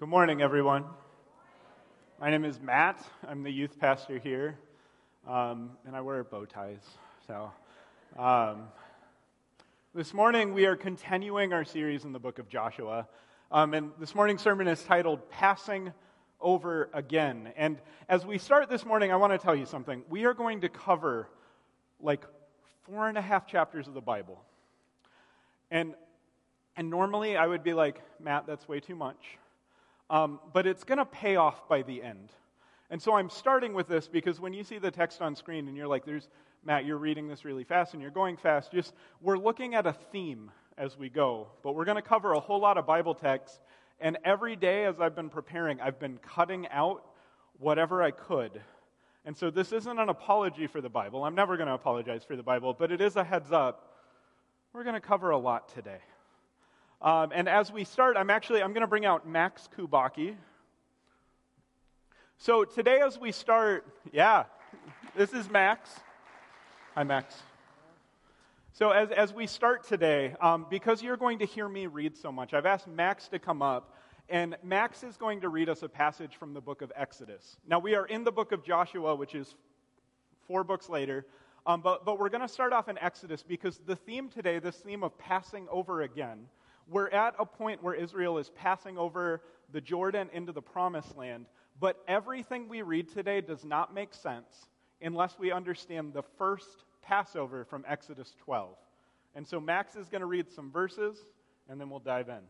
Good morning, everyone. My name is Matt. I'm the youth pastor here, um, and I wear bow ties. So, um, this morning we are continuing our series in the book of Joshua, um, and this morning's sermon is titled "Passing Over Again." And as we start this morning, I want to tell you something. We are going to cover like four and a half chapters of the Bible, and and normally I would be like, Matt, that's way too much. Um, but it's going to pay off by the end. And so I'm starting with this because when you see the text on screen and you're like, there's, Matt, you're reading this really fast and you're going fast, just, we're looking at a theme as we go. But we're going to cover a whole lot of Bible texts. And every day as I've been preparing, I've been cutting out whatever I could. And so this isn't an apology for the Bible. I'm never going to apologize for the Bible, but it is a heads up. We're going to cover a lot today. Um, and as we start, I'm actually I'm going to bring out Max Kubaki. So today, as we start, yeah, this is Max. Hi, Max. So as as we start today, um, because you're going to hear me read so much, I've asked Max to come up. And Max is going to read us a passage from the book of Exodus. Now, we are in the book of Joshua, which is four books later. Um, but, but we're going to start off in Exodus because the theme today, this theme of passing over again, we're at a point where Israel is passing over the Jordan into the promised land, but everything we read today does not make sense unless we understand the first Passover from Exodus 12. And so Max is going to read some verses, and then we'll dive in.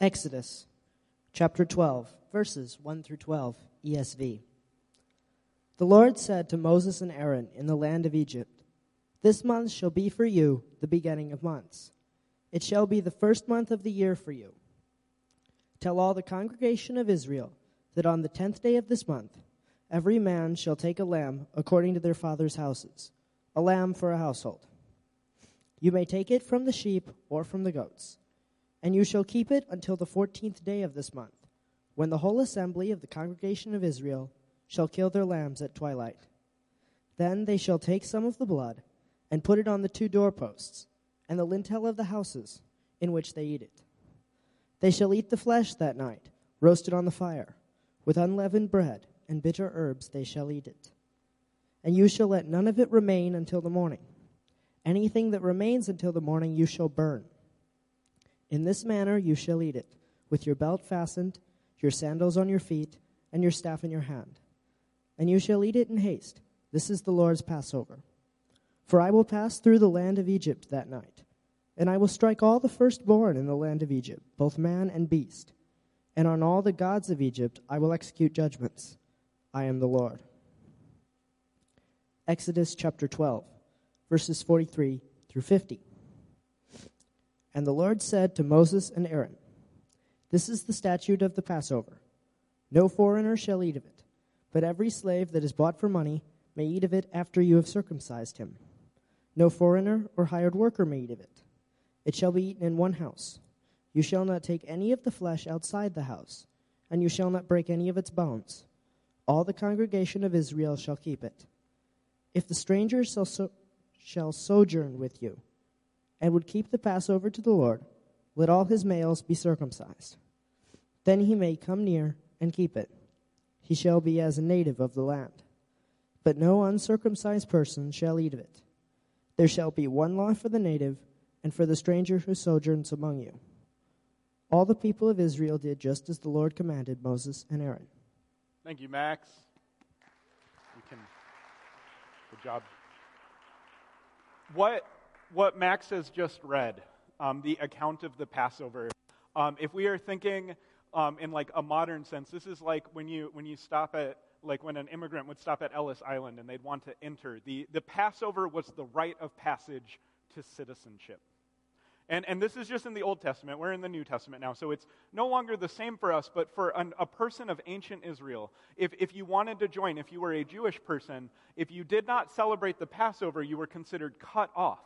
Exodus chapter 12, verses 1 through 12, ESV. The Lord said to Moses and Aaron in the land of Egypt, This month shall be for you the beginning of months. It shall be the first month of the year for you. Tell all the congregation of Israel that on the tenth day of this month, every man shall take a lamb according to their father's houses, a lamb for a household. You may take it from the sheep or from the goats, and you shall keep it until the fourteenth day of this month, when the whole assembly of the congregation of Israel shall kill their lambs at twilight. Then they shall take some of the blood and put it on the two doorposts and the lintel of the houses in which they eat it. They shall eat the flesh that night, roasted on the fire. With unleavened bread and bitter herbs they shall eat it. And you shall let none of it remain until the morning. Anything that remains until the morning you shall burn. In this manner you shall eat it, with your belt fastened, your sandals on your feet, and your staff in your hand. And you shall eat it in haste. This is the Lord's Passover. For I will pass through the land of Egypt that night, and I will strike all the firstborn in the land of Egypt, both man and beast. And on all the gods of Egypt I will execute judgments. I am the Lord. Exodus chapter 12, verses 43 through 50. And the Lord said to Moses and Aaron, This is the statute of the Passover. No foreigner shall eat of it, but every slave that is bought for money may eat of it after you have circumcised him. No foreigner or hired worker may eat of it. It shall be eaten in one house. You shall not take any of the flesh outside the house, and you shall not break any of its bones. All the congregation of Israel shall keep it. If the stranger shall, so, shall sojourn with you, and would keep the Passover to the Lord, let all his males be circumcised. Then he may come near and keep it. He shall be as a native of the land. But no uncircumcised person shall eat of it there shall be one law for the native and for the stranger who sojourns among you. All the people of Israel did just as the Lord commanded Moses and Aaron. Thank you, Max. You can. Good job. What what Max has just read, um, the account of the Passover. Um, if we are thinking um, in like a modern sense, this is like when you when you stop at like when an immigrant would stop at Ellis Island and they'd want to enter. The, the Passover was the rite of passage to citizenship. And, and this is just in the Old Testament. We're in the New Testament now. So it's no longer the same for us, but for an, a person of ancient Israel. If, if you wanted to join, if you were a Jewish person, if you did not celebrate the Passover, you were considered cut off.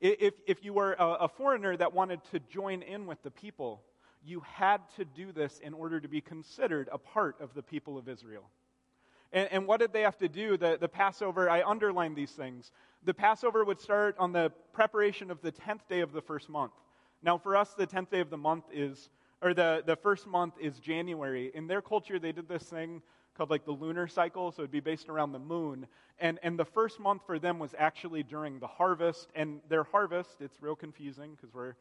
If, if you were a, a foreigner that wanted to join in with the people, you had to do this in order to be considered a part of the people of Israel. And, and, what did they have to do? The, the Passover, I underlined these things. The Passover would start on the preparation of the 10th day of the first month. Now, for us, the 10th day of the month is or the, the first month is January. In their culture, they did this thing called like the lunar cycle, so it'd be based around the moon. And, and the first month for them was actually during the harvest. And their harvest, it's real confusing because we're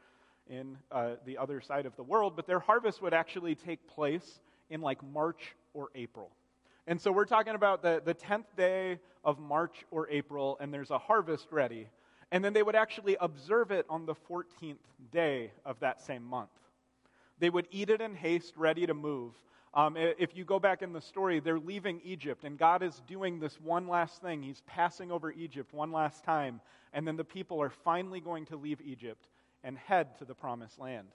in uh, the other side of the world, but their harvest would actually take place in like March or April. And so we're talking about the, the 10th day of March or April, and there's a harvest ready. And then they would actually observe it on the 14th day of that same month. They would eat it in haste, ready to move. Um, if you go back in the story, they're leaving Egypt, and God is doing this one last thing. He's passing over Egypt one last time, and then the people are finally going to leave Egypt and head to the promised land.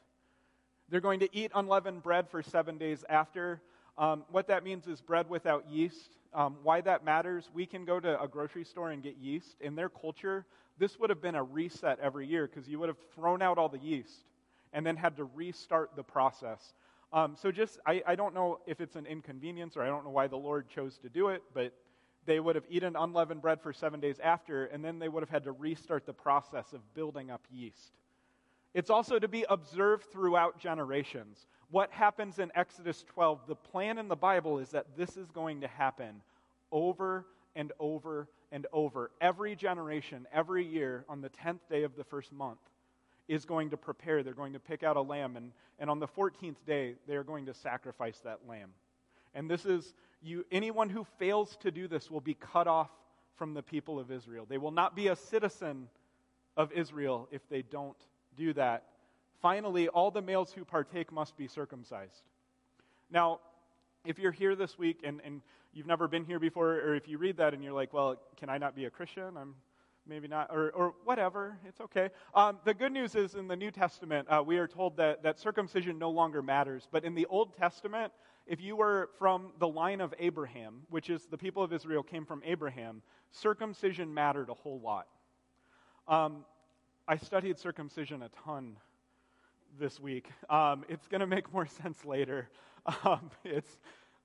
They're going to eat unleavened bread for seven days after. Um, what that means is bread without yeast. Um, why that matters, we can go to a grocery store and get yeast. In their culture, this would have been a reset every year because you would have thrown out all the yeast and then had to restart the process. Um, so, just, I, I don't know if it's an inconvenience or I don't know why the Lord chose to do it, but they would have eaten unleavened bread for seven days after, and then they would have had to restart the process of building up yeast. It's also to be observed throughout generations. What happens in Exodus 12, the plan in the Bible is that this is going to happen over and over and over. Every generation, every year, on the 10th day of the first month, is going to prepare. They're going to pick out a lamb, and, and on the 14th day, they are going to sacrifice that lamb. And this is, you, anyone who fails to do this will be cut off from the people of Israel. They will not be a citizen of Israel if they don't do that. Finally, all the males who partake must be circumcised. Now, if you're here this week and, and you've never been here before, or if you read that and you're like, well, can I not be a Christian? I'm maybe not, or, or whatever, it's okay. Um, the good news is in the New Testament, uh, we are told that, that circumcision no longer matters. But in the Old Testament, if you were from the line of Abraham, which is the people of Israel came from Abraham, circumcision mattered a whole lot. Um, I studied circumcision a ton this week. Um, it's going to make more sense later. Um, it's,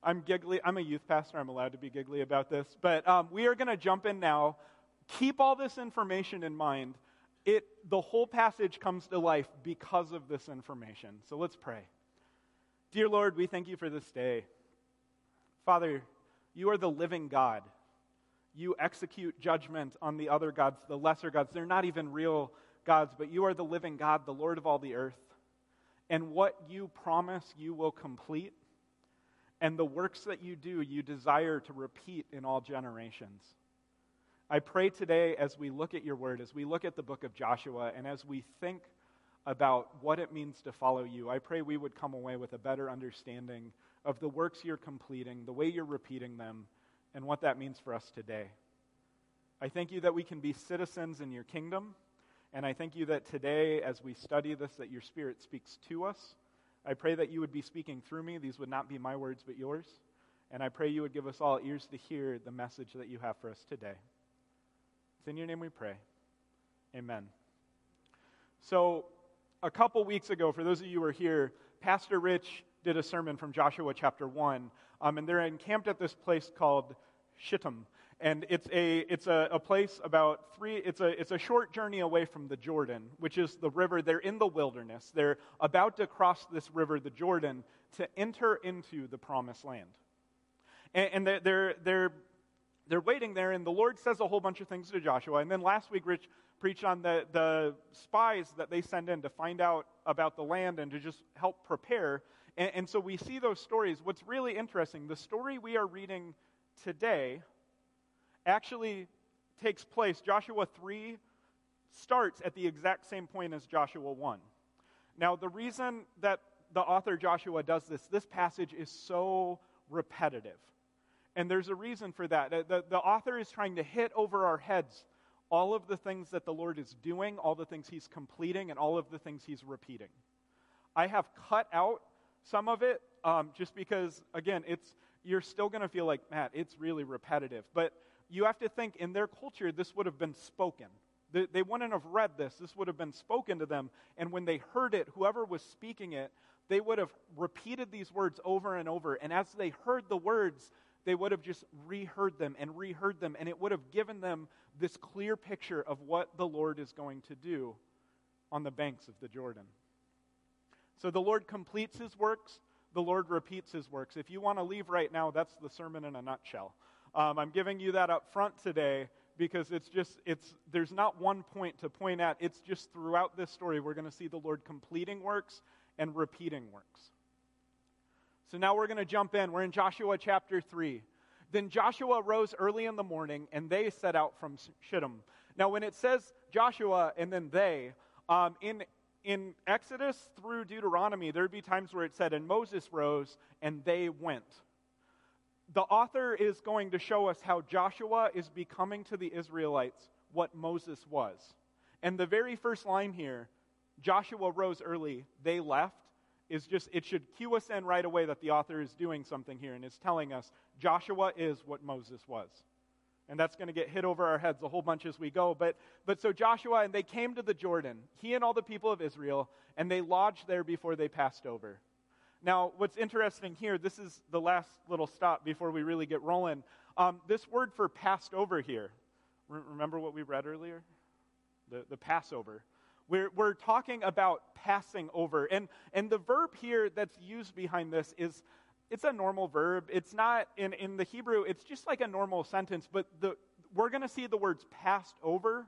I'm giggly. I'm a youth pastor. I'm allowed to be giggly about this. But um, we are going to jump in now. Keep all this information in mind. It, the whole passage comes to life because of this information. So let's pray. Dear Lord, we thank you for this day. Father, you are the living God. You execute judgment on the other gods, the lesser gods. They're not even real gods, but you are the living God, the Lord of all the earth. And what you promise, you will complete. And the works that you do, you desire to repeat in all generations. I pray today as we look at your word, as we look at the book of Joshua, and as we think about what it means to follow you, I pray we would come away with a better understanding of the works you're completing, the way you're repeating them, and what that means for us today. I thank you that we can be citizens in your kingdom and I thank you that today, as we study this, that your Spirit speaks to us. I pray that you would be speaking through me. These would not be my words, but yours. And I pray you would give us all ears to hear the message that you have for us today. It's in your name we pray. Amen. So, a couple weeks ago, for those of you who are here, Pastor Rich did a sermon from Joshua chapter 1. Um, and they're encamped at this place called Shittim and it's a it's a, a, place about three it's a it's a short journey away from the jordan which is the river. They're in the wilderness. They're about to cross this river the jordan to enter into the promised land. And, and they're, they're they're waiting there and the lord says a whole bunch of things to joshua. And then last week rich preached on the, the spies that they send in to find out about the land and to just help prepare. And, and so we see those stories. What's really interesting the story we are reading today actually takes place. Joshua 3 starts at the exact same point as Joshua 1. Now, the reason that the author Joshua does this, this passage is so repetitive. And there's a reason for that. The, the author is trying to hit over our heads all of the things that the Lord is doing, all the things he's completing, and all of the things he's repeating. I have cut out some of it um, just because, again, it's you're still going to feel like, Matt, it's really repetitive. But you have to think in their culture, this would have been spoken. They, they wouldn't have read this. This would have been spoken to them. And when they heard it, whoever was speaking it, they would have repeated these words over and over. And as they heard the words, they would have just reheard them and reheard them. And it would have given them this clear picture of what the Lord is going to do on the banks of the Jordan. So the Lord completes his works, the Lord repeats his works. If you want to leave right now, that's the sermon in a nutshell. Um, I'm giving you that up front today because it's just it's there's not one point to point at. It's just throughout this story we're going to see the lord completing works and repeating works. So now we're going to jump in. We're in joshua chapter 3 then joshua rose early in the morning and they set out from shittim. Now when it says joshua and then they um, in in exodus through deuteronomy there'd be times where it said and moses rose and they went the author is going to show us how Joshua is becoming to the Israelites what Moses was. And the very first line here, Joshua rose early, they left, is just, it should cue us in right away that the author is doing something here and is telling us Joshua is what Moses was. And that's going to get hit over our heads a whole bunch as we go. But, but so Joshua, and they came to the Jordan, he and all the people of Israel, and they lodged there before they passed over. Now, what's interesting here, this is the last little stop before we really get rolling. Um, this word for passed over here, remember what we read earlier? The, the Passover. We're, we're talking about passing over. And, and the verb here that's used behind this is it's a normal verb. It's not, in, in the Hebrew, it's just like a normal sentence, but the, we're going to see the words passed over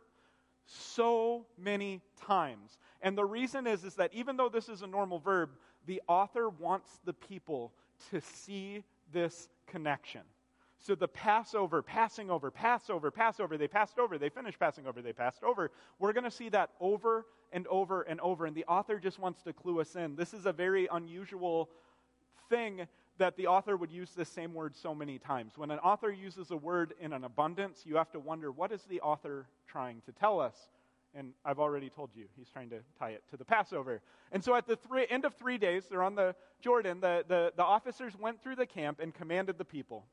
so many times. And the reason is, is that even though this is a normal verb, the author wants the people to see this connection. So the Passover, passing over, Passover, Passover, they passed over, they finished passing over, they passed over. We're going to see that over and over and over. And the author just wants to clue us in. This is a very unusual thing that the author would use this same word so many times. When an author uses a word in an abundance, you have to wonder what is the author trying to tell us? And I've already told you, he's trying to tie it to the Passover. And so at the three, end of three days, they're on the Jordan, the, the, the officers went through the camp and commanded the people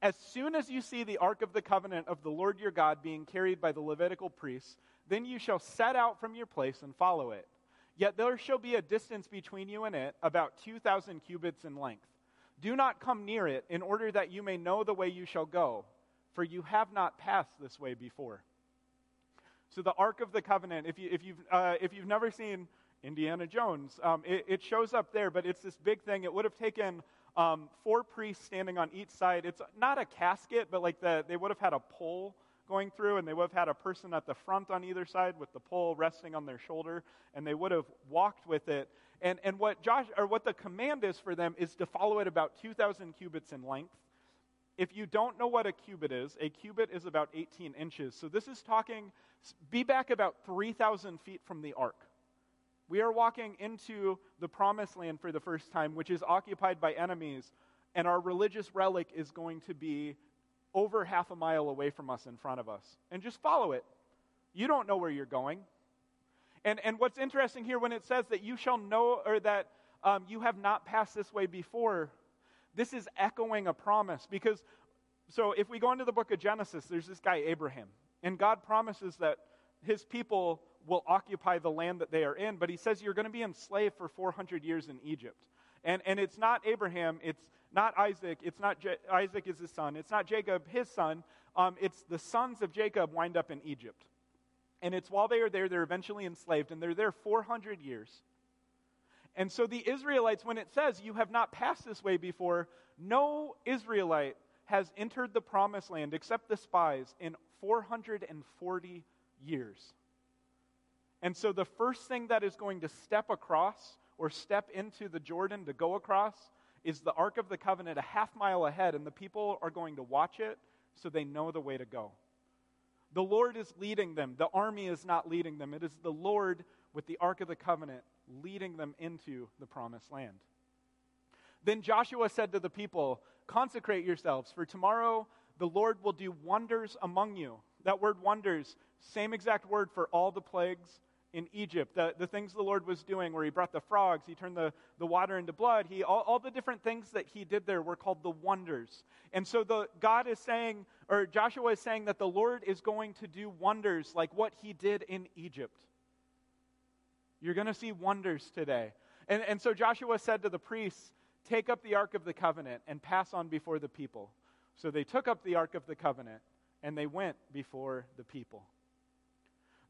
As soon as you see the Ark of the Covenant of the Lord your God being carried by the Levitical priests, then you shall set out from your place and follow it. Yet there shall be a distance between you and it, about 2,000 cubits in length. Do not come near it, in order that you may know the way you shall go, for you have not passed this way before. So the Ark of the Covenant, if, you, if, you've, uh, if you've never seen Indiana Jones, um, it, it, shows up there, but it's this big thing. It would have taken um, four priests standing on each side. It's not a casket, but like the, they would have had a pole going through, and they would have had a person at the front on either side with the pole resting on their shoulder, and they would have walked with it. And, and what Josh or what the command is for them is to follow it about 2,000 cubits in length if you don't know what a cubit is, a cubit is about 18 inches. So this is talking, be back about 3,000 feet from the ark. We are walking into the promised land for the first time, which is occupied by enemies, and our religious relic is going to be over half a mile away from us in front of us. And just follow it. You don't know where you're going. And, and what's interesting here when it says that you shall know, or that um, you have not passed this way before, this is echoing a promise because, so if we go into the book of Genesis, there's this guy, Abraham, and God promises that his people will occupy the land that they are in, but he says you're going to be enslaved for 400 years in Egypt. And, and it's not Abraham, it's not Isaac, it's not Je- Isaac is his son, it's not Jacob, his son, um, it's the sons of Jacob wind up in Egypt. And it's while they are there, they're eventually enslaved, and they're there 400 years. And so the Israelites, when it says, You have not passed this way before, no Israelite has entered the promised land except the spies in 440 years. And so the first thing that is going to step across or step into the Jordan to go across is the Ark of the Covenant a half mile ahead, and the people are going to watch it so they know the way to go. The Lord is leading them. The army is not leading them. It is the Lord with the Ark of the Covenant leading them into the promised land. Then Joshua said to the people, Consecrate yourselves, for tomorrow the Lord will do wonders among you. That word wonders, same exact word for all the plagues in Egypt. The, the things the Lord was doing, where he brought the frogs, he turned the, the water into blood, he, all, all the different things that he did there were called the wonders. And so the, God is saying, or Joshua is saying that the Lord is going to do wonders like what he did in Egypt. You're going to see wonders today. And, and so Joshua said to the priests, Take up the Ark of the Covenant and pass on before the people. So they took up the Ark of the Covenant and they went before the people.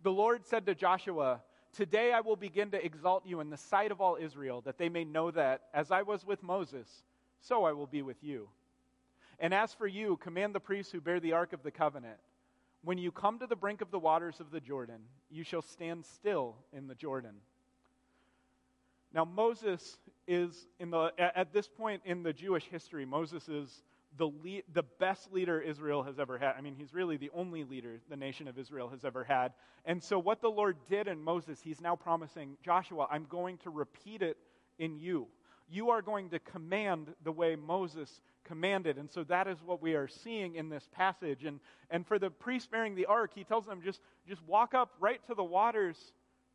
The Lord said to Joshua, Today I will begin to exalt you in the sight of all Israel, that they may know that, as I was with Moses, so I will be with you. And as for you, command the priests who bear the ark of the covenant when you come to the brink of the waters of the Jordan, you shall stand still in the Jordan. Now, Moses is, in the, at this point in the Jewish history, Moses is the, lead, the best leader Israel has ever had. I mean, he's really the only leader the nation of Israel has ever had. And so, what the Lord did in Moses, he's now promising Joshua, I'm going to repeat it in you. You are going to command the way Moses commanded. And so that is what we are seeing in this passage. And, and for the priest bearing the ark, he tells them just, just walk up right to the waters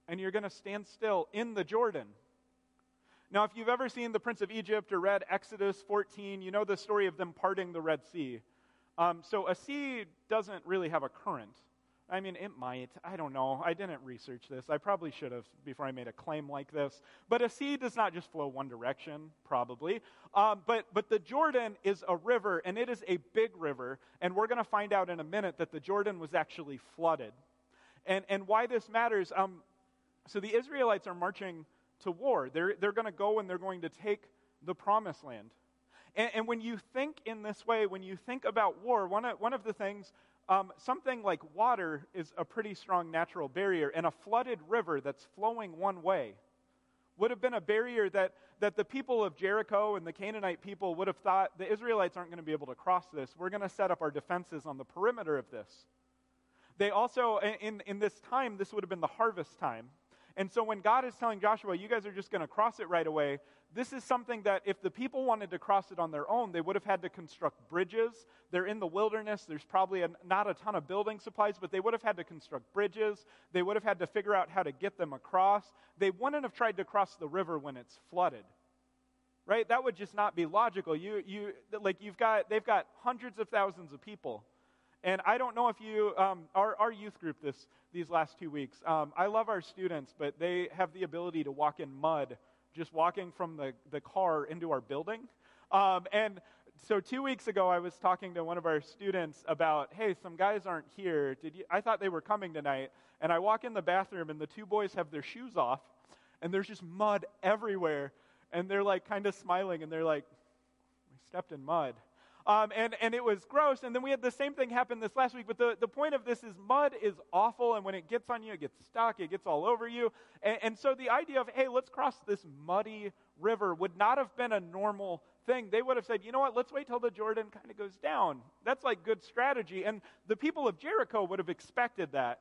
and you're going to stand still in the Jordan. Now, if you've ever seen The Prince of Egypt or read Exodus 14, you know the story of them parting the Red Sea. Um, so a sea doesn't really have a current. I mean, it might. I don't know. I didn't research this. I probably should have before I made a claim like this. But a sea does not just flow one direction, probably. Um, but, but the Jordan is a river, and it is a big river. And we're going to find out in a minute that the Jordan was actually flooded. And, and why this matters um, so the Israelites are marching to war. They're, they're going to go and they're going to take the promised land. And, and, when you think in this way, when you think about war, one of, one of the things um, something like water is a pretty strong natural barrier, and a flooded river that's flowing one way would have been a barrier that, that the people of Jericho and the Canaanite people would have thought the Israelites aren't going to be able to cross this. We're going to set up our defenses on the perimeter of this. They also, in, in this time, this would have been the harvest time. And so when God is telling Joshua, you guys are just going to cross it right away, this is something that if the people wanted to cross it on their own, they would have had to construct bridges. They're in the wilderness. There's probably a, not a ton of building supplies, but they would have had to construct bridges. They would have had to figure out how to get them across. They wouldn't have tried to cross the river when it's flooded. Right? That would just not be logical. You, you, like you've got, they've got hundreds of thousands of people and I don't know if you, um, our, our youth group this, these last two weeks, um, I love our students, but they have the ability to walk in mud just walking from the, the car into our building. Um, and so two weeks ago, I was talking to one of our students about, hey, some guys aren't here. Did you? I thought they were coming tonight. And I walk in the bathroom, and the two boys have their shoes off, and there's just mud everywhere. And they're like kind of smiling, and they're like, we stepped in mud. Um, and, and it was gross. And then we had the same thing happen this last week. But the, the point of this is mud is awful. And when it gets on you, it gets stuck, it gets all over you. And, and so the idea of, hey, let's cross this muddy river would not have been a normal thing. They would have said, you know what, let's wait till the Jordan kind of goes down. That's like good strategy. And the people of Jericho would have expected that.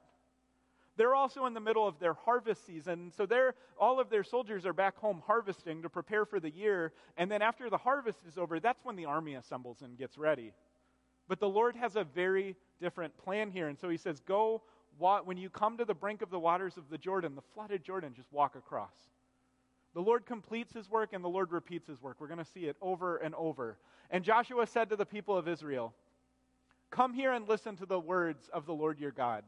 They're also in the middle of their harvest season. So they're, all of their soldiers are back home harvesting to prepare for the year. And then after the harvest is over, that's when the army assembles and gets ready. But the Lord has a very different plan here. And so he says, Go, when you come to the brink of the waters of the Jordan, the flooded Jordan, just walk across. The Lord completes his work and the Lord repeats his work. We're going to see it over and over. And Joshua said to the people of Israel, Come here and listen to the words of the Lord your God.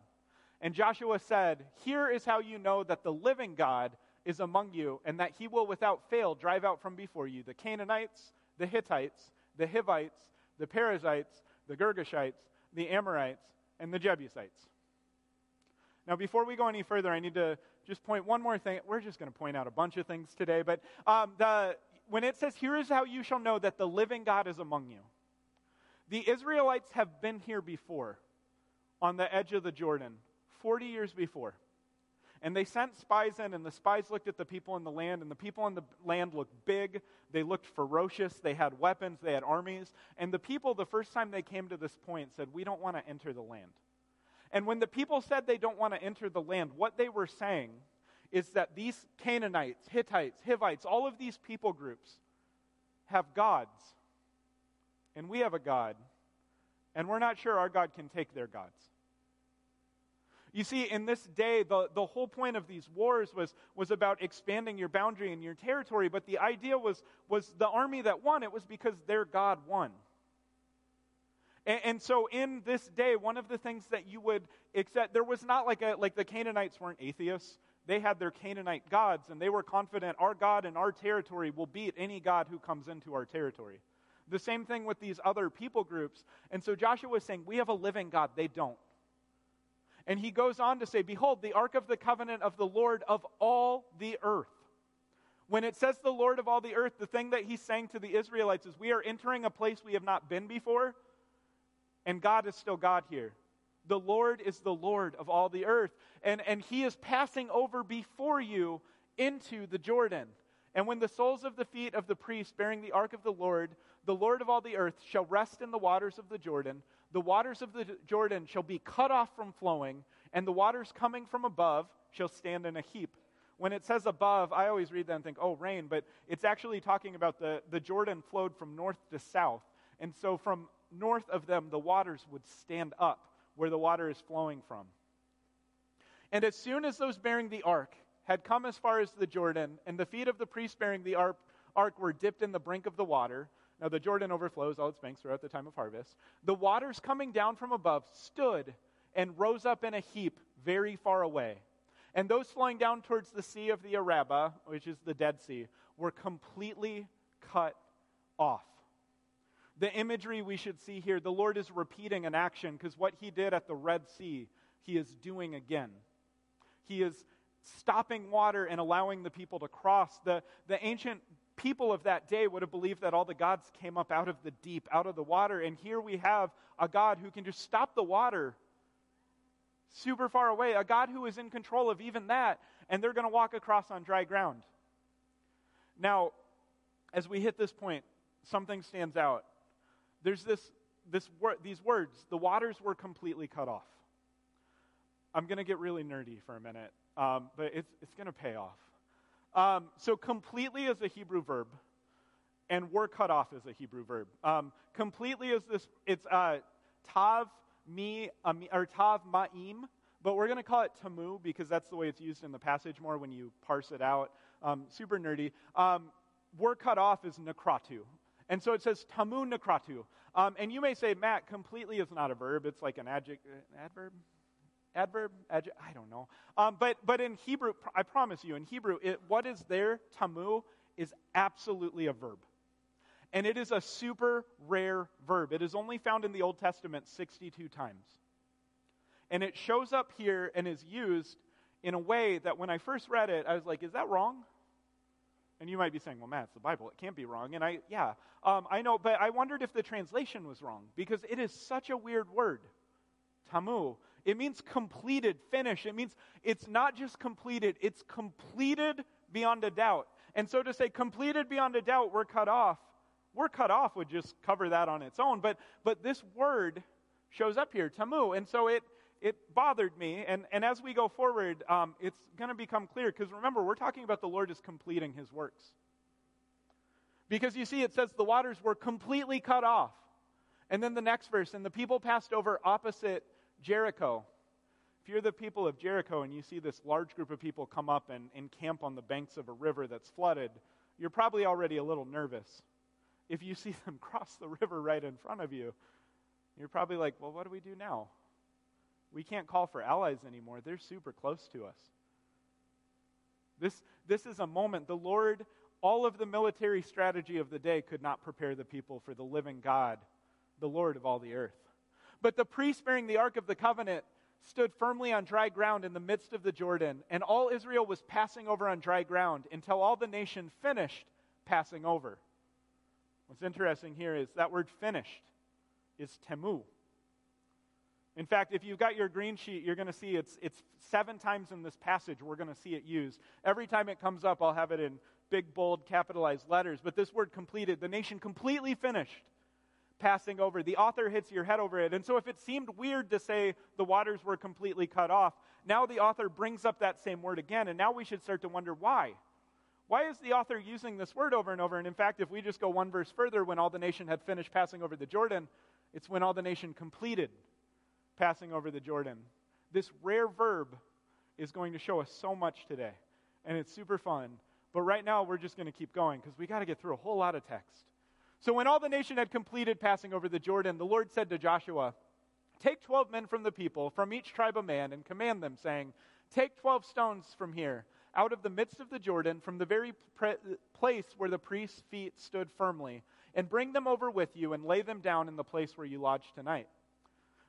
And Joshua said, Here is how you know that the living God is among you, and that he will without fail drive out from before you the Canaanites, the Hittites, the Hivites, the Perizzites, the Girgashites, the Amorites, and the Jebusites. Now, before we go any further, I need to just point one more thing. We're just going to point out a bunch of things today, but um, the, when it says, Here is how you shall know that the living God is among you, the Israelites have been here before on the edge of the Jordan 40 years before. And they sent spies in, and the spies looked at the people in the land, and the people in the land looked big. They looked ferocious. They had weapons. They had armies. And the people, the first time they came to this point, said, We don't want to enter the land. And when the people said they don't want to enter the land, what they were saying is that these Canaanites, Hittites, Hivites, all of these people groups have gods. And we have a God. And we're not sure our God can take their gods. You see, in this day, the, the whole point of these wars was, was about expanding your boundary and your territory, but the idea was, was the army that won, it was because their God won. And, so in this day, one of the things that you would accept, there was not like a, like the Canaanites weren't atheists. They had their Canaanite gods, and they were confident our God and our territory will beat any God who comes into our territory. The same thing with these other people groups. And so Joshua was saying, We have a living God. They don't. And he goes on to say, Behold, the ark of the covenant of the Lord of all the earth. When it says the Lord of all the earth, the thing that he's saying to the Israelites is, We are entering a place we have not been before, and God is still God here. The Lord is the Lord of all the earth. And, and he is passing over before you into the Jordan. And when the soles of the feet of the priests bearing the ark of the Lord, the Lord of all the earth, shall rest in the waters of the Jordan, the waters of the Jordan shall be cut off from flowing, and the waters coming from above shall stand in a heap. When it says above, I always read that and think, oh, rain, but it's actually talking about the, the Jordan flowed from north to south. And so from north of them, the waters would stand up where the water is flowing from. And as soon as those bearing the ark had come as far as the Jordan, and the feet of the priests bearing the ark, ark were dipped in the brink of the water, now, the Jordan overflows all its banks throughout the time of harvest. The waters coming down from above stood and rose up in a heap very far away. And those flowing down towards the Sea of the Arabah, which is the Dead Sea, were completely cut off. The imagery we should see here, the Lord is repeating an action because what he did at the Red Sea, he is doing again. He is stopping water and allowing the people to cross. The, the ancient people of that day would have believed that all the gods came up out of the deep, out of the water. And here we have a God who can just stop the water super far away, a God who is in control of even that, and they're going to walk across on dry ground. Now, as we hit this point, something stands out. There's this, this wor- these words the waters were completely cut off. I'm going to get really nerdy for a minute, um, but it's, it's going to pay off. Um, so, completely is a Hebrew verb, and were cut off is a Hebrew verb. Um, completely is this, it's uh, tav mi, or tav ma'im, but we're going to call it tamu because that's the way it's used in the passage more when you parse it out. Um, super nerdy. Um, were cut off is nakratu. And so it says tamu nakratu. Um, and you may say, Matt, completely is not a verb. It's like an adjective, adverb? Adverb, I don't know. Um, but, but in Hebrew, I promise you, in Hebrew, it, what is there, tamu, is absolutely a verb. And it is a super rare verb. It is only found in the Old Testament 62 times. And it shows up here and is used in a way that when I first read it, I was like, is that wrong? And you might be saying, well, Matt, it's the Bible. It can't be wrong. And I, yeah, um, I know, but I wondered if the translation was wrong because it is such a weird word, tamu. It means completed, finished. It means it's not just completed, it's completed beyond a doubt. And so to say completed beyond a doubt, we're cut off, we're cut off would just cover that on its own. But, but this word shows up here, tamu. And so it, it bothered me. And, and as we go forward, um, it's going to become clear. Because remember, we're talking about the Lord is completing his works. Because you see, it says the waters were completely cut off. And then the next verse, and the people passed over opposite Jericho. If you're the people of Jericho and you see this large group of people come up and, and camp on the banks of a river that's flooded, you're probably already a little nervous. If you see them cross the river right in front of you, you're probably like, well, what do we do now? We can't call for allies anymore. They're super close to us. This, this is a moment. The Lord, all of the military strategy of the day could not prepare the people for the living God, the Lord of all the earth. But the priest bearing the Ark of the Covenant stood firmly on dry ground in the midst of the Jordan, and all Israel was passing over on dry ground until all the nation finished passing over. What's interesting here is that word finished is temu. In fact, if you've got your green sheet, you're going to see it's, it's seven times in this passage we're going to see it used. Every time it comes up, I'll have it in big, bold, capitalized letters. But this word completed, the nation completely finished passing over. The author hits your head over it. And so, if it seemed weird to say the waters were completely cut off, now the author brings up that same word again. And now we should start to wonder why. Why is the author using this word over and over? And in fact, if we just go one verse further, when all the nation had finished passing over the Jordan, it's when all the nation completed passing over the Jordan. This rare verb is going to show us so much today. And it's super fun. But right now, we're just going to keep going because we got to get through a whole lot of text. So when all the nation had completed passing over the Jordan, the Lord said to Joshua, Take 12 men from the people, from each tribe a man, and command them, saying, Take 12 stones from here, out of the midst of the Jordan, from the very pre- place where the priest's feet stood firmly, and bring them over with you and lay them down in the place where you lodge tonight.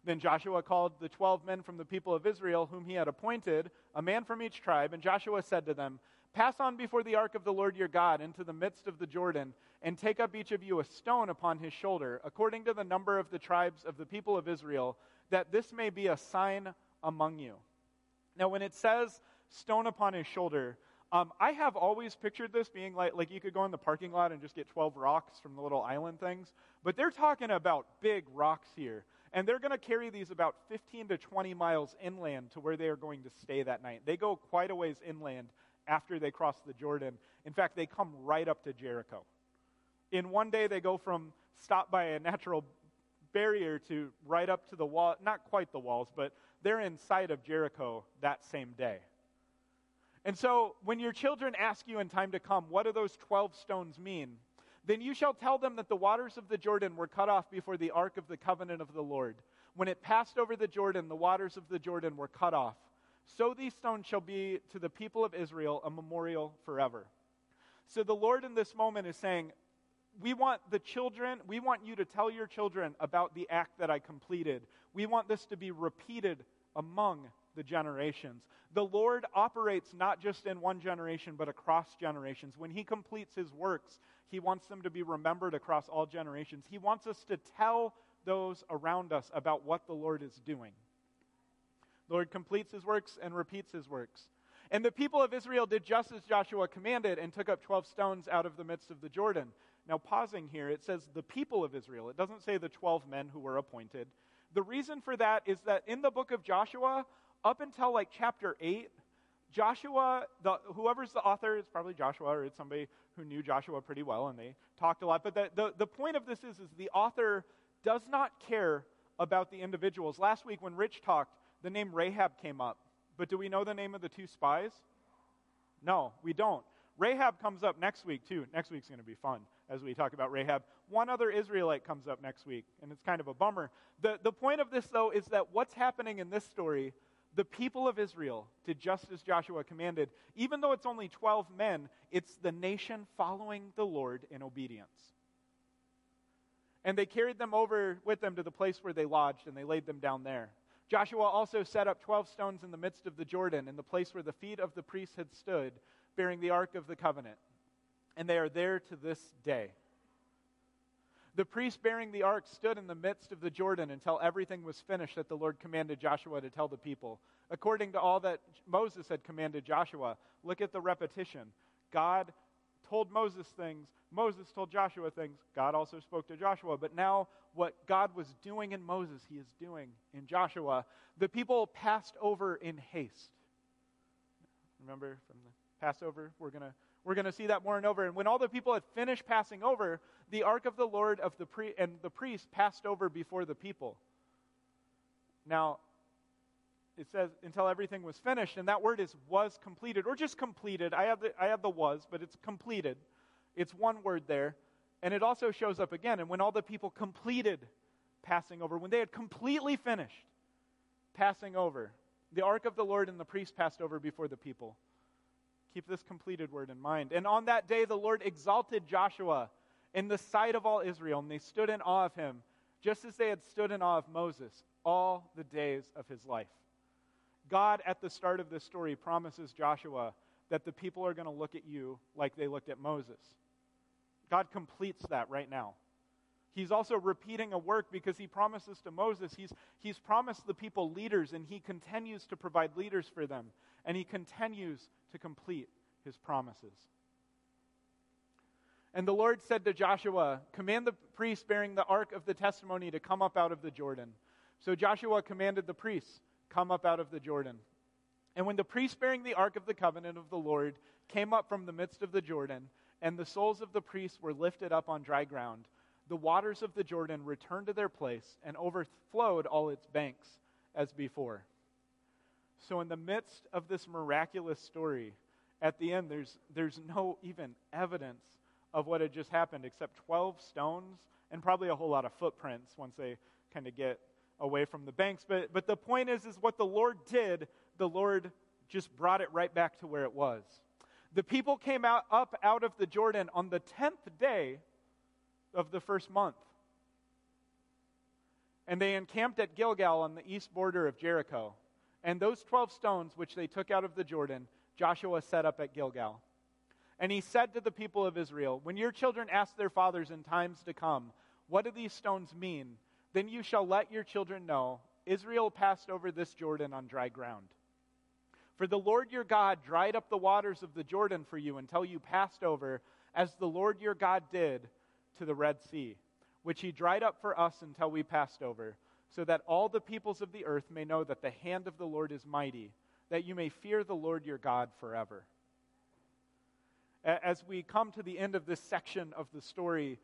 Then Joshua called the twelve men from the people of Israel, whom he had appointed, a man from each tribe, and Joshua said to them, Pass on before the ark of the Lord your God into the midst of the Jordan, and take up each of you a stone upon his shoulder, according to the number of the tribes of the people of Israel, that this may be a sign among you. Now, when it says stone upon his shoulder, um, I have always pictured this being like, like you could go in the parking lot and just get 12 rocks from the little island things. But they're talking about big rocks here. And they're going to carry these about 15 to 20 miles inland to where they are going to stay that night. They go quite a ways inland after they cross the Jordan. In fact, they come right up to Jericho. In one day, they go from stop by a natural barrier to right up to the wall, not quite the walls, but they're inside of Jericho that same day. And so, when your children ask you in time to come, what do those 12 stones mean? Then you shall tell them that the waters of the Jordan were cut off before the ark of the covenant of the Lord. When it passed over the Jordan, the waters of the Jordan were cut off. So these stones shall be to the people of Israel a memorial forever. So the Lord in this moment is saying, We want the children, we want you to tell your children about the act that I completed. We want this to be repeated among the generations. The Lord operates not just in one generation, but across generations. When He completes His works, He wants them to be remembered across all generations. He wants us to tell those around us about what the Lord is doing. The Lord completes His works and repeats His works. And the people of Israel did just as Joshua commanded and took up 12 stones out of the midst of the Jordan. Now, pausing here, it says the people of Israel. It doesn't say the 12 men who were appointed. The reason for that is that in the book of Joshua, up until like chapter 8, Joshua, the, whoever's the author, it's probably Joshua or it's somebody who knew Joshua pretty well and they talked a lot. But the, the, the point of this is, is the author does not care about the individuals. Last week when Rich talked, the name Rahab came up. But do we know the name of the two spies? No, we don't. Rahab comes up next week, too. Next week's going to be fun as we talk about Rahab. One other Israelite comes up next week, and it's kind of a bummer. The, the point of this, though, is that what's happening in this story the people of Israel did just as Joshua commanded. Even though it's only 12 men, it's the nation following the Lord in obedience. And they carried them over with them to the place where they lodged, and they laid them down there. Joshua also set up 12 stones in the midst of the Jordan, in the place where the feet of the priests had stood, bearing the Ark of the Covenant. And they are there to this day. The priest bearing the ark stood in the midst of the Jordan until everything was finished that the Lord commanded Joshua to tell the people. According to all that Moses had commanded Joshua, look at the repetition. God told Moses things, Moses told Joshua things, God also spoke to Joshua. But now, what God was doing in Moses, he is doing in Joshua. The people passed over in haste. Remember from the Passover? We're going to we're going to see that more and over. And when all the people had finished passing over, the ark of the Lord of the pre- and the priest passed over before the people. Now, it says until everything was finished, and that word is was completed, or just completed. I have the, I have the was, but it's completed. It's one word there. And it also shows up again. And when all the people completed passing over, when they had completely finished passing over, the ark of the Lord and the priest passed over before the people. Keep this completed word in mind. And on that day, the Lord exalted Joshua in the sight of all Israel, and they stood in awe of him, just as they had stood in awe of Moses all the days of his life. God, at the start of this story, promises Joshua that the people are going to look at you like they looked at Moses. God completes that right now. He's also repeating a work because he promises to Moses, he's, he's promised the people leaders, and he continues to provide leaders for them, and he continues to complete his promises. And the Lord said to Joshua, Command the priests bearing the ark of the testimony to come up out of the Jordan. So Joshua commanded the priests, Come up out of the Jordan. And when the priests bearing the ark of the covenant of the Lord came up from the midst of the Jordan, and the soles of the priests were lifted up on dry ground, the waters of the Jordan returned to their place and overflowed all its banks as before. So, in the midst of this miraculous story, at the end, there's, there's no even evidence of what had just happened except 12 stones and probably a whole lot of footprints once they kind of get away from the banks. But, but the point is, is what the Lord did, the Lord just brought it right back to where it was. The people came out, up out of the Jordan on the 10th day of the first month. And they encamped at Gilgal on the east border of Jericho. And those 12 stones which they took out of the Jordan, Joshua set up at Gilgal. And he said to the people of Israel, When your children ask their fathers in times to come, What do these stones mean? Then you shall let your children know Israel passed over this Jordan on dry ground. For the Lord your God dried up the waters of the Jordan for you until you passed over, as the Lord your God did to the Red Sea, which he dried up for us until we passed over, so that all the peoples of the earth may know that the hand of the Lord is mighty, that you may fear the Lord your God forever. As we come to the end of this section of the story,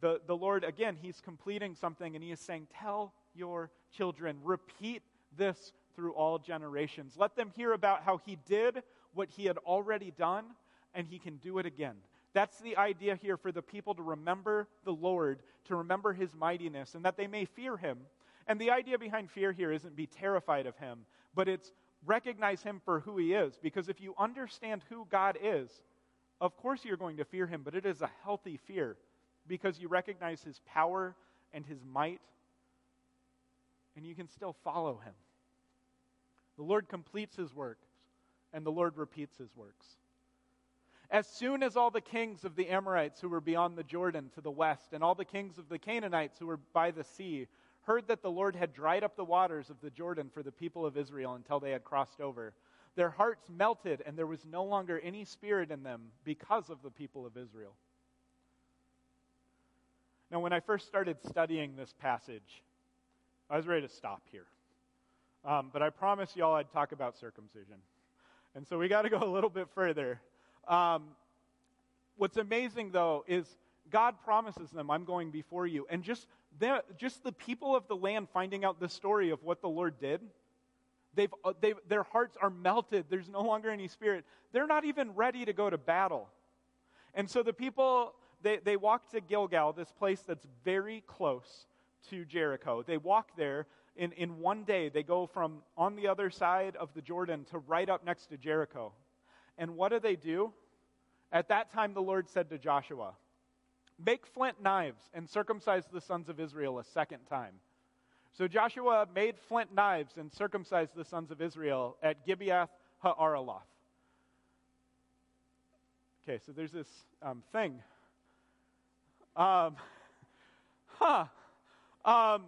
the, the Lord, again, he's completing something and he is saying, Tell your children, repeat this through all generations. Let them hear about how he did what he had already done, and he can do it again. That's the idea here for the people to remember the Lord, to remember his mightiness, and that they may fear him. And the idea behind fear here isn't be terrified of him, but it's recognize him for who he is. Because if you understand who God is, of course you're going to fear him, but it is a healthy fear because you recognize his power and his might, and you can still follow him. The Lord completes his works, and the Lord repeats his works. As soon as all the kings of the Amorites who were beyond the Jordan to the west, and all the kings of the Canaanites who were by the sea, heard that the Lord had dried up the waters of the Jordan for the people of Israel until they had crossed over, their hearts melted, and there was no longer any spirit in them because of the people of Israel. Now, when I first started studying this passage, I was ready to stop here. Um, but I promised y'all I'd talk about circumcision. And so we got to go a little bit further. Um, what's amazing, though, is God promises them, I'm going before you. And just, just the people of the land finding out the story of what the Lord did, they've, uh, they've, their hearts are melted. There's no longer any spirit. They're not even ready to go to battle. And so the people, they, they walk to Gilgal, this place that's very close to Jericho. They walk there in, in one day, they go from on the other side of the Jordan to right up next to Jericho. And what do they do? At that time, the Lord said to Joshua, Make flint knives and circumcise the sons of Israel a second time. So Joshua made flint knives and circumcised the sons of Israel at Gibeath Ha'araloth. Okay, so there's this um, thing. Um, huh. Um,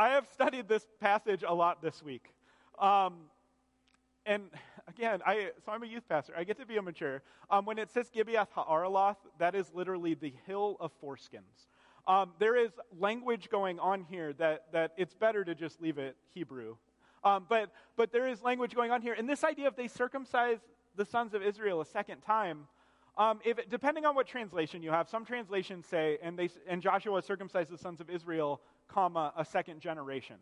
I have studied this passage a lot this week. Um, and again, I, so I'm a youth pastor. I get to be a mature. Um, when it says Gibeath Ha'araloth, that is literally the hill of foreskins. Um, there is language going on here that, that it's better to just leave it Hebrew. Um, but, but there is language going on here. And this idea of they circumcise the sons of Israel a second time, um, if it, depending on what translation you have, some translations say, and, they, and Joshua circumcised the sons of Israel comma, a second generation.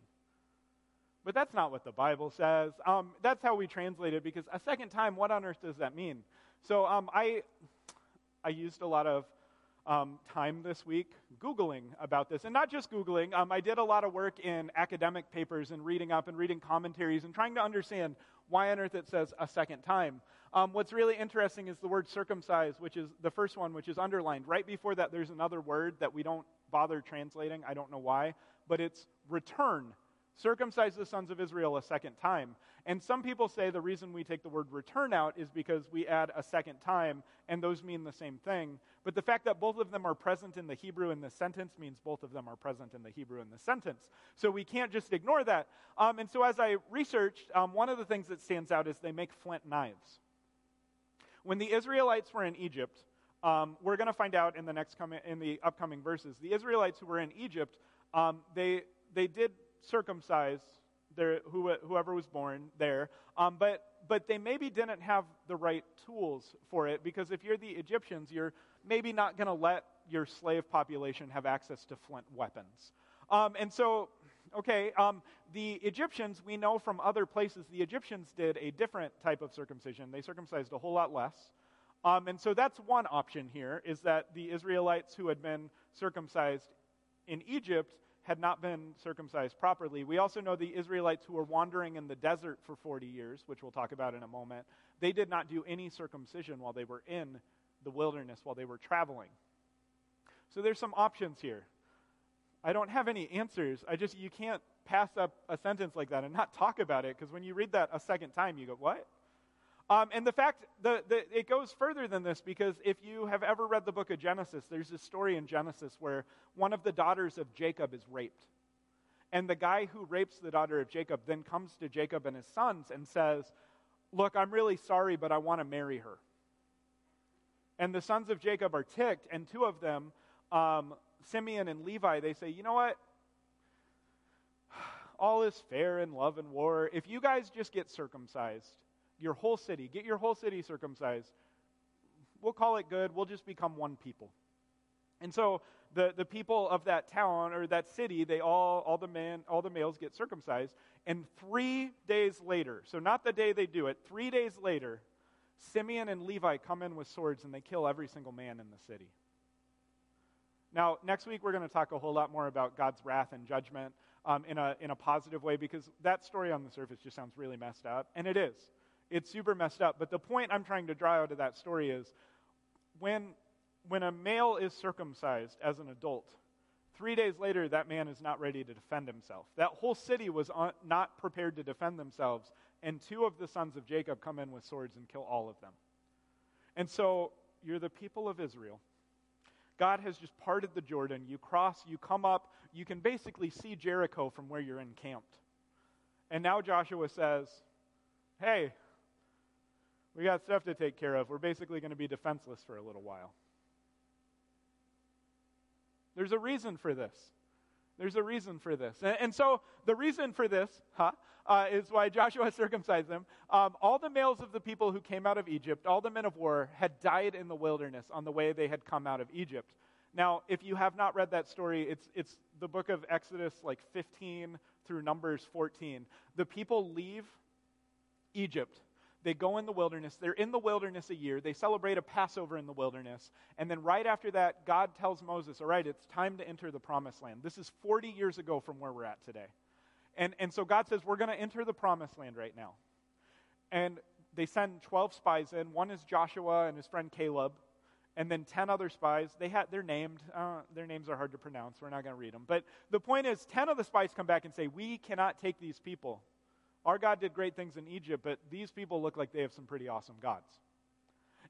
But that's not what the Bible says. Um, that's how we translate it because a second time, what on earth does that mean? So um, I, I used a lot of um, time this week Googling about this. And not just Googling, um, I did a lot of work in academic papers and reading up and reading commentaries and trying to understand why on earth it says a second time. Um, what's really interesting is the word circumcise, which is the first one, which is underlined. Right before that, there's another word that we don't bother translating. I don't know why, but it's return. Circumcise the sons of Israel a second time. And some people say the reason we take the word return out is because we add a second time, and those mean the same thing. But the fact that both of them are present in the Hebrew in the sentence means both of them are present in the Hebrew in the sentence. So we can't just ignore that. Um, and so as I researched, um, one of the things that stands out is they make flint knives. When the Israelites were in Egypt, um, we're going to find out in the next coming, in the upcoming verses. The Israelites who were in Egypt, um, they they did circumcise their who, whoever was born there, um, but but they maybe didn't have the right tools for it because if you're the Egyptians, you're maybe not going to let your slave population have access to flint weapons. Um, and so, okay, um, the Egyptians, we know from other places, the Egyptians did a different type of circumcision. They circumcised a whole lot less. Um, and so that's one option here, is that the Israelites who had been circumcised in Egypt had not been circumcised properly. We also know the Israelites who were wandering in the desert for 40 years, which we'll talk about in a moment, they did not do any circumcision while they were in the wilderness, while they were traveling. So there's some options here. I don't have any answers. I just, you can't pass up a sentence like that and not talk about it because when you read that a second time, you go, what? Um, and the fact, that it goes further than this because if you have ever read the book of Genesis, there's a story in Genesis where one of the daughters of Jacob is raped. And the guy who rapes the daughter of Jacob then comes to Jacob and his sons and says, Look, I'm really sorry, but I want to marry her. And the sons of Jacob are ticked, and two of them, um, Simeon and Levi, they say, You know what? All is fair in love and war. If you guys just get circumcised, your whole city, get your whole city circumcised, we'll call it good. We'll just become one people. And so the, the people of that town or that city, they all, all the men, all the males get circumcised. And three days later, so not the day they do it, three days later, Simeon and Levi come in with swords and they kill every single man in the city. Now, next week we're going to talk a whole lot more about God's wrath and judgment um, in, a, in a positive way because that story on the surface just sounds really messed up. And it is. It's super messed up. But the point I'm trying to draw out of that story is when, when a male is circumcised as an adult, three days later, that man is not ready to defend himself. That whole city was not prepared to defend themselves, and two of the sons of Jacob come in with swords and kill all of them. And so, you're the people of Israel. God has just parted the Jordan. You cross, you come up, you can basically see Jericho from where you're encamped. And now Joshua says, Hey, we got stuff to take care of. We're basically going to be defenseless for a little while. There's a reason for this. There's a reason for this. And, and so the reason for this huh, uh, is why Joshua circumcised them. Um, all the males of the people who came out of Egypt, all the men of war, had died in the wilderness on the way they had come out of Egypt. Now, if you have not read that story, it's, it's the book of Exodus, like 15 through Numbers 14. The people leave Egypt they go in the wilderness. They're in the wilderness a year. They celebrate a Passover in the wilderness. And then right after that, God tells Moses, All right, it's time to enter the promised land. This is 40 years ago from where we're at today. And, and so God says, We're going to enter the promised land right now. And they send 12 spies in. One is Joshua and his friend Caleb. And then 10 other spies. They had, they're named. Uh, their names are hard to pronounce. We're not going to read them. But the point is, 10 of the spies come back and say, We cannot take these people. Our God did great things in Egypt, but these people look like they have some pretty awesome gods.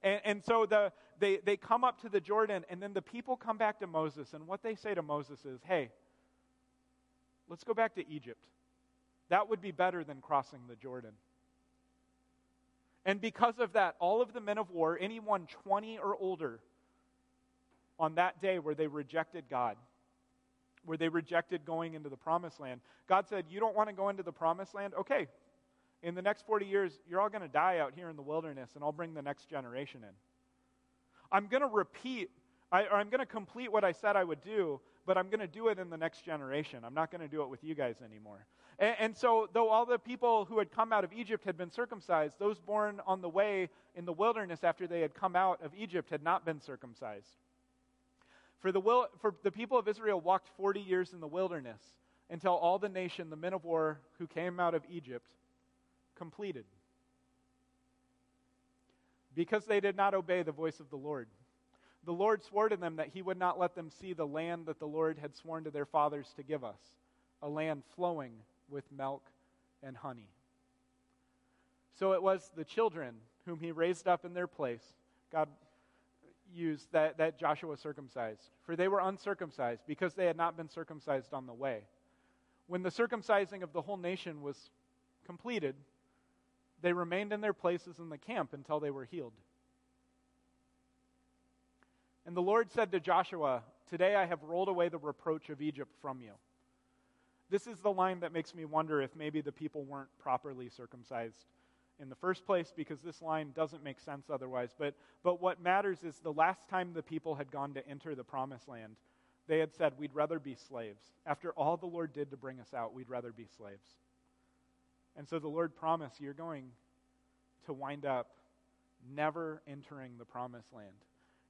And, and so the, they, they come up to the Jordan, and then the people come back to Moses, and what they say to Moses is, hey, let's go back to Egypt. That would be better than crossing the Jordan. And because of that, all of the men of war, anyone 20 or older, on that day where they rejected God, where they rejected going into the promised land. God said, You don't want to go into the promised land? Okay. In the next 40 years, you're all going to die out here in the wilderness, and I'll bring the next generation in. I'm going to repeat, I, or I'm going to complete what I said I would do, but I'm going to do it in the next generation. I'm not going to do it with you guys anymore. And, and, so, though all the people who had come out of Egypt had been circumcised, those born on the way in the wilderness after they had come out of Egypt had not been circumcised. For the, will, for the people of Israel walked 40 years in the wilderness until all the nation, the men of war who came out of Egypt, completed. Because they did not obey the voice of the Lord. The Lord swore to them that he would not let them see the land that the Lord had sworn to their fathers to give us, a land flowing with milk and honey. So it was the children whom he raised up in their place. God used that, that Joshua circumcised, for they were uncircumcised because they had not been circumcised on the way. When the circumcising of the whole nation was completed, they remained in their places in the camp until they were healed. And the Lord said to Joshua, Today I have rolled away the reproach of Egypt from you. This is the line that makes me wonder if maybe the people weren't properly circumcised in the first place because this line doesn't make sense otherwise. But, but what matters is the last time the people had gone to enter the promised land, they had said, We'd rather be slaves. After all the Lord did to bring us out, we'd rather be slaves. And so the Lord promised, You're going to wind up never entering the promised land.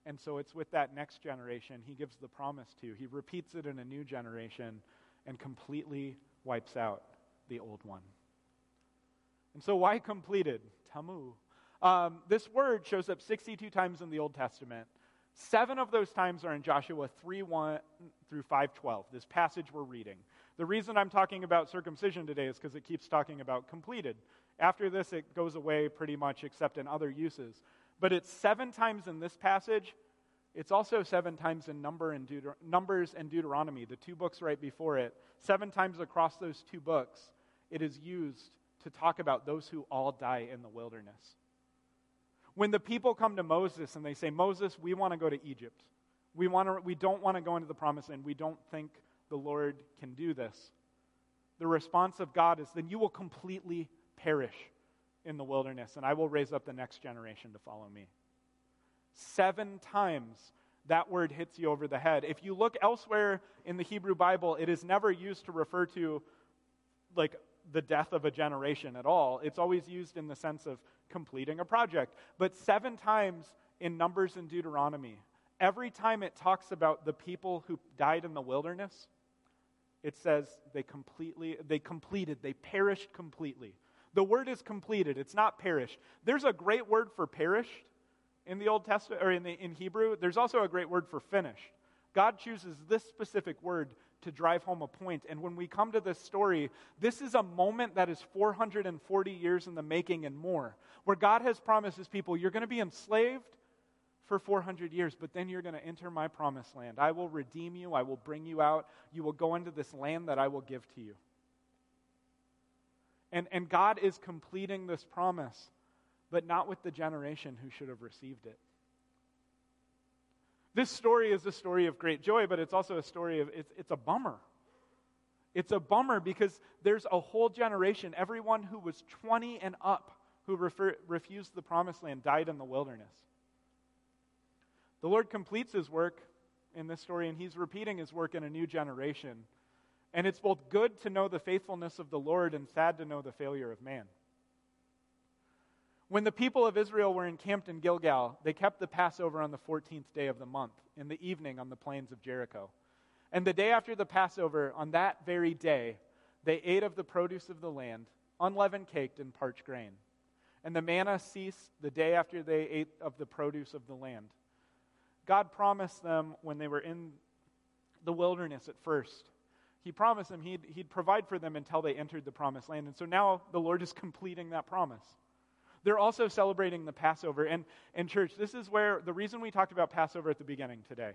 And so it's with that next generation he gives the promise to. He repeats it in a new generation and completely wipes out the old one. And so, why completed? Tamu. Um, this word shows up 62 times in the Old Testament. Seven of those times are in Joshua 3 1 through 512, this passage we're reading. The reason I'm talking about circumcision today is because it keeps talking about completed. After this, it goes away pretty much, except in other uses. But it's seven times in this passage. It's also seven times in Number and Deuter- Numbers and Deuteronomy, the two books right before it. Seven times across those two books, it is used to talk about those who all die in the wilderness. When the people come to Moses and they say, Moses, we want to go to Egypt. We, want to, we don't want to go into the promised land. We don't think the Lord can do this. The response of God is, then you will completely perish in the wilderness, and I will raise up the next generation to follow me. Seven times that word hits you over the head. If you look elsewhere in the Hebrew Bible, it is never used to refer to like the death of a generation at all. It's always used in the sense of completing a project. But seven times in Numbers and Deuteronomy, every time it talks about the people who died in the wilderness, it says they completely they completed, they perished completely. The word is completed, it's not perished. There's a great word for perished in the Old Testament or in the in Hebrew. There's also a great word for finished. God chooses this specific word to drive home a point. And when we come to this story, this is a moment that is 440 years in the making and more, where God has promised his people, you're going to be enslaved for 400 years, but then you're going to enter my promised land. I will redeem you, I will bring you out, you will go into this land that I will give to you. And, and God is completing this promise, but not with the generation who should have received it. This story is a story of great joy, but it's also a story of, it's, it's a bummer. It's a bummer because there's a whole generation, everyone who was 20 and up who refer, refused the promised land died in the wilderness. The Lord completes his work in this story, and he's repeating his work in a new generation. And it's both good to know the faithfulness of the Lord and sad to know the failure of man. When the people of Israel were encamped in Gilgal, they kept the Passover on the 14th day of the month, in the evening on the plains of Jericho. And the day after the Passover, on that very day, they ate of the produce of the land, unleavened caked and parched grain. And the manna ceased the day after they ate of the produce of the land. God promised them when they were in the wilderness at first. He promised them he'd, he'd provide for them until they entered the promised land. And so now the Lord is completing that promise. They're also celebrating the Passover. And, and, church, this is where the reason we talked about Passover at the beginning today.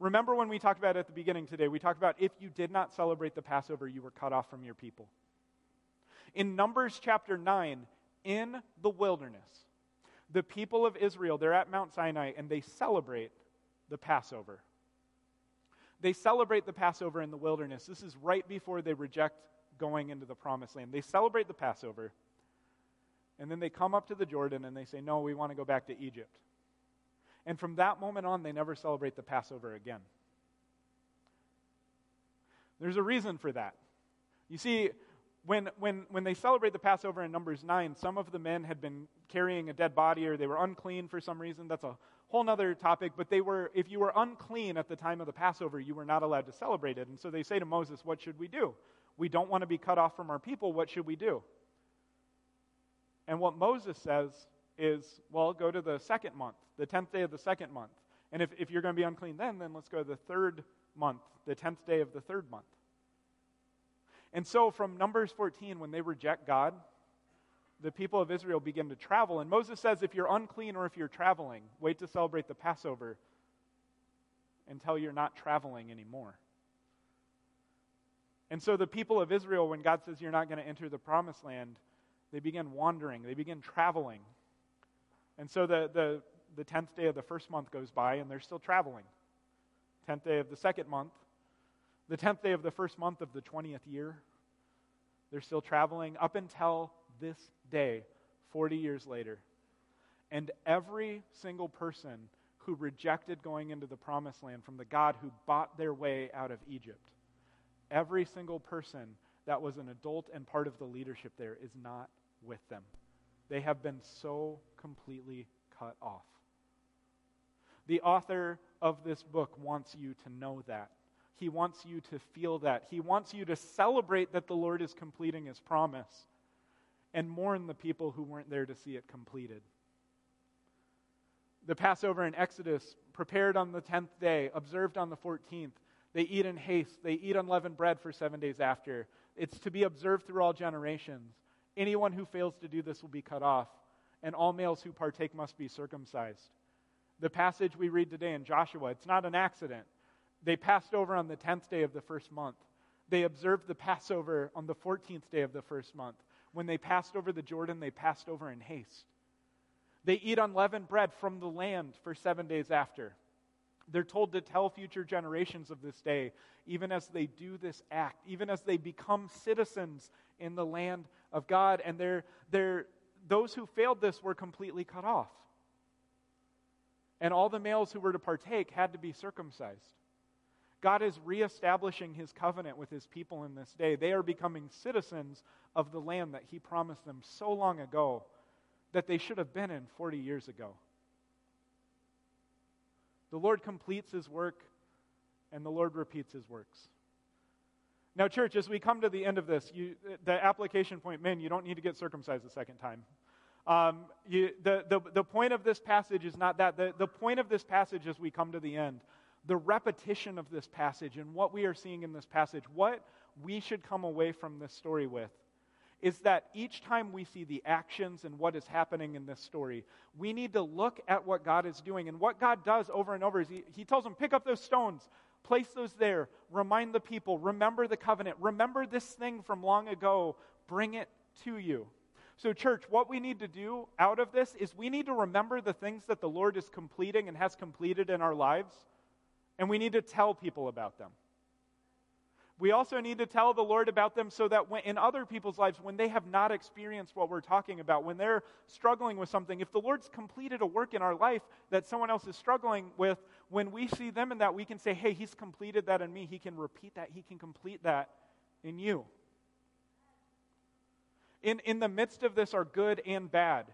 Remember when we talked about it at the beginning today? We talked about if you did not celebrate the Passover, you were cut off from your people. In Numbers chapter 9, in the wilderness, the people of Israel, they're at Mount Sinai and they celebrate the Passover. They celebrate the Passover in the wilderness. This is right before they reject going into the promised land. They celebrate the Passover. And then they come up to the Jordan and they say, No, we want to go back to Egypt. And from that moment on, they never celebrate the Passover again. There's a reason for that. You see, when, when, when they celebrate the Passover in Numbers 9, some of the men had been carrying a dead body or they were unclean for some reason. That's a whole other topic. But they were, if you were unclean at the time of the Passover, you were not allowed to celebrate it. And so they say to Moses, What should we do? We don't want to be cut off from our people. What should we do? And what Moses says is, well, go to the second month, the 10th day of the second month. And if, if you're going to be unclean then, then let's go to the third month, the 10th day of the third month. And so from Numbers 14, when they reject God, the people of Israel begin to travel. And Moses says, if you're unclean or if you're traveling, wait to celebrate the Passover until you're not traveling anymore. And so the people of Israel, when God says you're not going to enter the promised land, they begin wandering, they begin traveling. And so the, the, the 10th day of the first month goes by, and they're still traveling. 10th day of the second month, the 10th day of the first month of the 20th year, they're still traveling up until this day, 40 years later. And every single person who rejected going into the promised land from the God who bought their way out of Egypt, every single person that was an adult and part of the leadership there is not with them. They have been so completely cut off. The author of this book wants you to know that. He wants you to feel that. He wants you to celebrate that the Lord is completing his promise and mourn the people who weren't there to see it completed. The Passover in Exodus prepared on the 10th day, observed on the 14th. They eat in haste. They eat unleavened bread for seven days after. It's to be observed through all generations. Anyone who fails to do this will be cut off, and all males who partake must be circumcised. The passage we read today in Joshua, it's not an accident. They passed over on the 10th day of the first month. They observed the Passover on the 14th day of the first month. When they passed over the Jordan, they passed over in haste. They eat unleavened bread from the land for seven days after. They're told to tell future generations of this day, even as they do this act, even as they become citizens in the land of God. And they're, they're, those who failed this were completely cut off. And all the males who were to partake had to be circumcised. God is reestablishing his covenant with his people in this day. They are becoming citizens of the land that he promised them so long ago that they should have been in 40 years ago. The Lord completes his work, and the Lord repeats his works. Now, church, as we come to the end of this, you, the application point, men, you don't need to get circumcised a second time. Um, you, the, the, the point of this passage is not that. The, the point of this passage as we come to the end, the repetition of this passage and what we are seeing in this passage, what we should come away from this story with, is that each time we see the actions and what is happening in this story, we need to look at what God is doing. And what God does over and over is He, he tells them, pick up those stones, place those there, remind the people, remember the covenant, remember this thing from long ago, bring it to you. So, church, what we need to do out of this is we need to remember the things that the Lord is completing and has completed in our lives, and we need to tell people about them. We also need to tell the Lord about them so that when, in other people's lives, when they have not experienced what we're talking about, when they're struggling with something, if the Lord's completed a work in our life that someone else is struggling with, when we see them in that, we can say, hey, He's completed that in me. He can repeat that. He can complete that in you. In, in the midst of this are good and bad.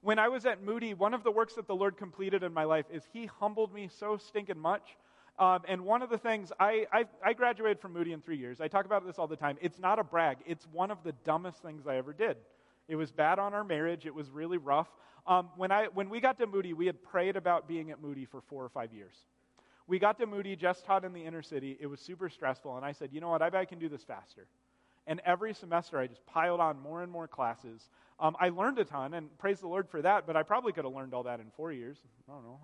When I was at Moody, one of the works that the Lord completed in my life is He humbled me so stinking much um, and one of the things, I, I, I, graduated from Moody in three years. I talk about this all the time. It's not a brag, it's one of the dumbest things I ever did. It was bad on our marriage, it was really rough. Um, when, I, when we got to Moody, we had prayed about being at Moody for four or five years. We got to Moody, just taught in the inner city. It was super stressful, and I said, you know what, I bet I can do this faster. And every semester, I just piled on more and more classes. Um, I learned a ton, and praise the Lord for that. But I probably could have learned all that in four years. I don't know.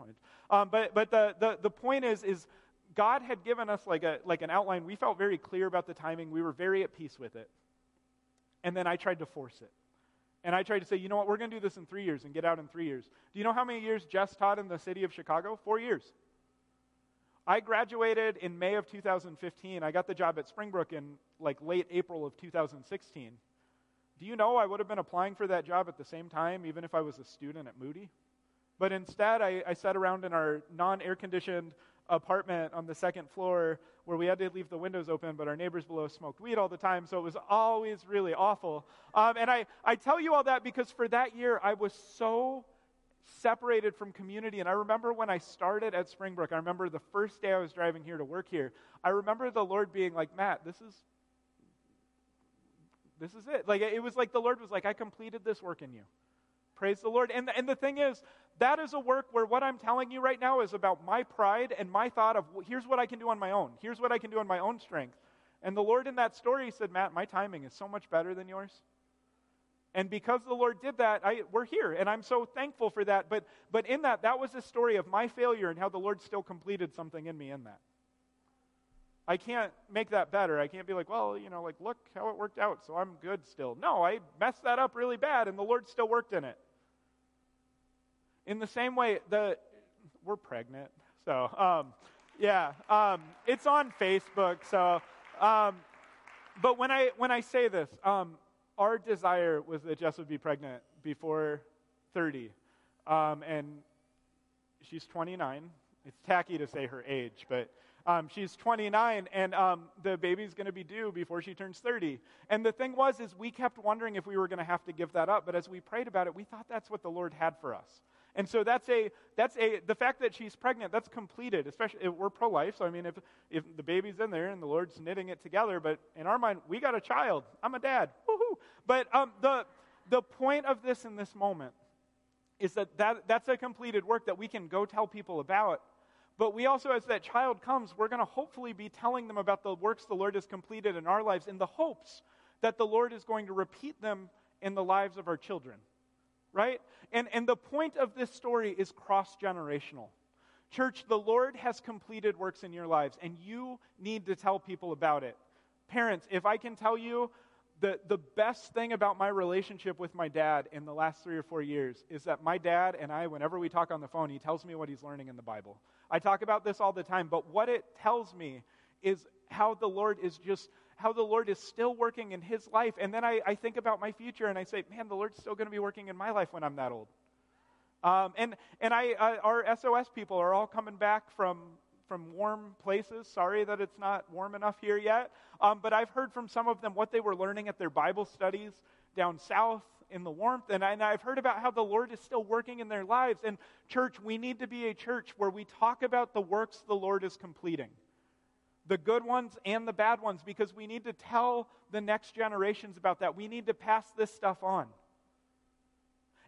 Um, but but the, the the point is is God had given us like, a, like an outline. We felt very clear about the timing. We were very at peace with it. And then I tried to force it. And I tried to say, you know what, we're going to do this in three years and get out in three years. Do you know how many years Jess taught in the city of Chicago? Four years. I graduated in May of 2015. I got the job at Springbrook in like late April of 2016. Do you know I would have been applying for that job at the same time, even if I was a student at Moody? But instead, I, I sat around in our non air conditioned apartment on the second floor where we had to leave the windows open, but our neighbors below smoked weed all the time, so it was always really awful. Um, and I, I tell you all that because for that year, I was so separated from community. And I remember when I started at Springbrook, I remember the first day I was driving here to work here, I remember the Lord being like, Matt, this is. This is it. Like it was like the Lord was like, I completed this work in you. Praise the Lord. And, and the thing is, that is a work where what I'm telling you right now is about my pride and my thought of here's what I can do on my own. Here's what I can do on my own strength. And the Lord in that story said, Matt, my timing is so much better than yours. And because the Lord did that, I, we're here, and I'm so thankful for that. But, but in that, that was a story of my failure and how the Lord still completed something in me in that. I can't make that better. I can't be like, well, you know, like, look how it worked out, so I'm good still. No, I messed that up really bad, and the Lord still worked in it. In the same way, the we're pregnant, so um, yeah, um, it's on Facebook. So, um, but when I when I say this, um, our desire was that Jess would be pregnant before 30, um, and she's 29. It's tacky to say her age, but um, she's 29, and um, the baby's going to be due before she turns 30. And the thing was, is we kept wondering if we were going to have to give that up. But as we prayed about it, we thought that's what the Lord had for us. And so that's a, that's a, the fact that she's pregnant, that's completed, especially, we're pro life. So, I mean, if, if the baby's in there and the Lord's knitting it together, but in our mind, we got a child. I'm a dad. Woohoo. But um, the, the point of this in this moment is that, that that's a completed work that we can go tell people about. But we also, as that child comes, we're going to hopefully be telling them about the works the Lord has completed in our lives in the hopes that the Lord is going to repeat them in the lives of our children. Right? And, and the point of this story is cross generational. Church, the Lord has completed works in your lives, and you need to tell people about it. Parents, if I can tell you the, the best thing about my relationship with my dad in the last three or four years is that my dad and I, whenever we talk on the phone, he tells me what he's learning in the Bible. I talk about this all the time, but what it tells me is how the Lord is just, how the Lord is still working in his life. And then I, I think about my future and I say, man, the Lord's still going to be working in my life when I'm that old. Um, and and I, uh, our SOS people are all coming back from from warm places. Sorry that it's not warm enough here yet. Um, but I've heard from some of them what they were learning at their Bible studies down south in the warmth. And, I, and I've heard about how the Lord is still working in their lives. And, church, we need to be a church where we talk about the works the Lord is completing the good ones and the bad ones because we need to tell the next generations about that. We need to pass this stuff on.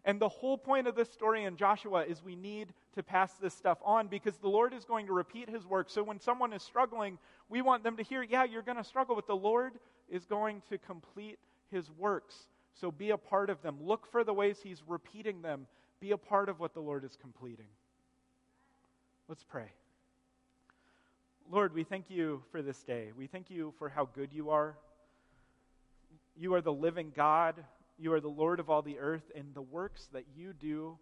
And the whole point of this story in Joshua is we need to pass this stuff on because the Lord is going to repeat his work. So when someone is struggling, we want them to hear, yeah, you're going to struggle, but the Lord is going to complete his works. So be a part of them. Look for the ways he's repeating them. Be a part of what the Lord is completing. Let's pray. Lord, we thank you for this day. We thank you for how good you are. You are the living God you are the Lord of all the earth, and the works that you do,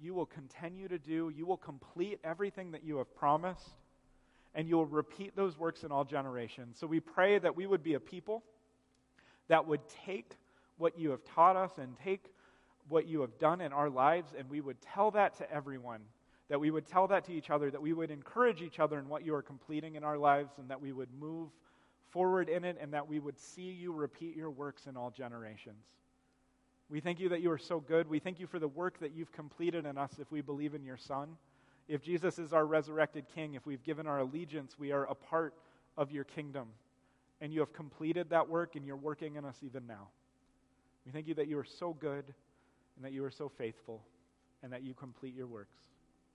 you will continue to do. You will complete everything that you have promised, and you will repeat those works in all generations. So we pray that we would be a people that would take what you have taught us and take what you have done in our lives, and we would tell that to everyone. That we would tell that to each other, that we would encourage each other in what you are completing in our lives, and that we would move forward in it, and that we would see you repeat your works in all generations. We thank you that you are so good. We thank you for the work that you've completed in us if we believe in your Son. If Jesus is our resurrected King, if we've given our allegiance, we are a part of your kingdom. And you have completed that work and you're working in us even now. We thank you that you are so good and that you are so faithful and that you complete your works.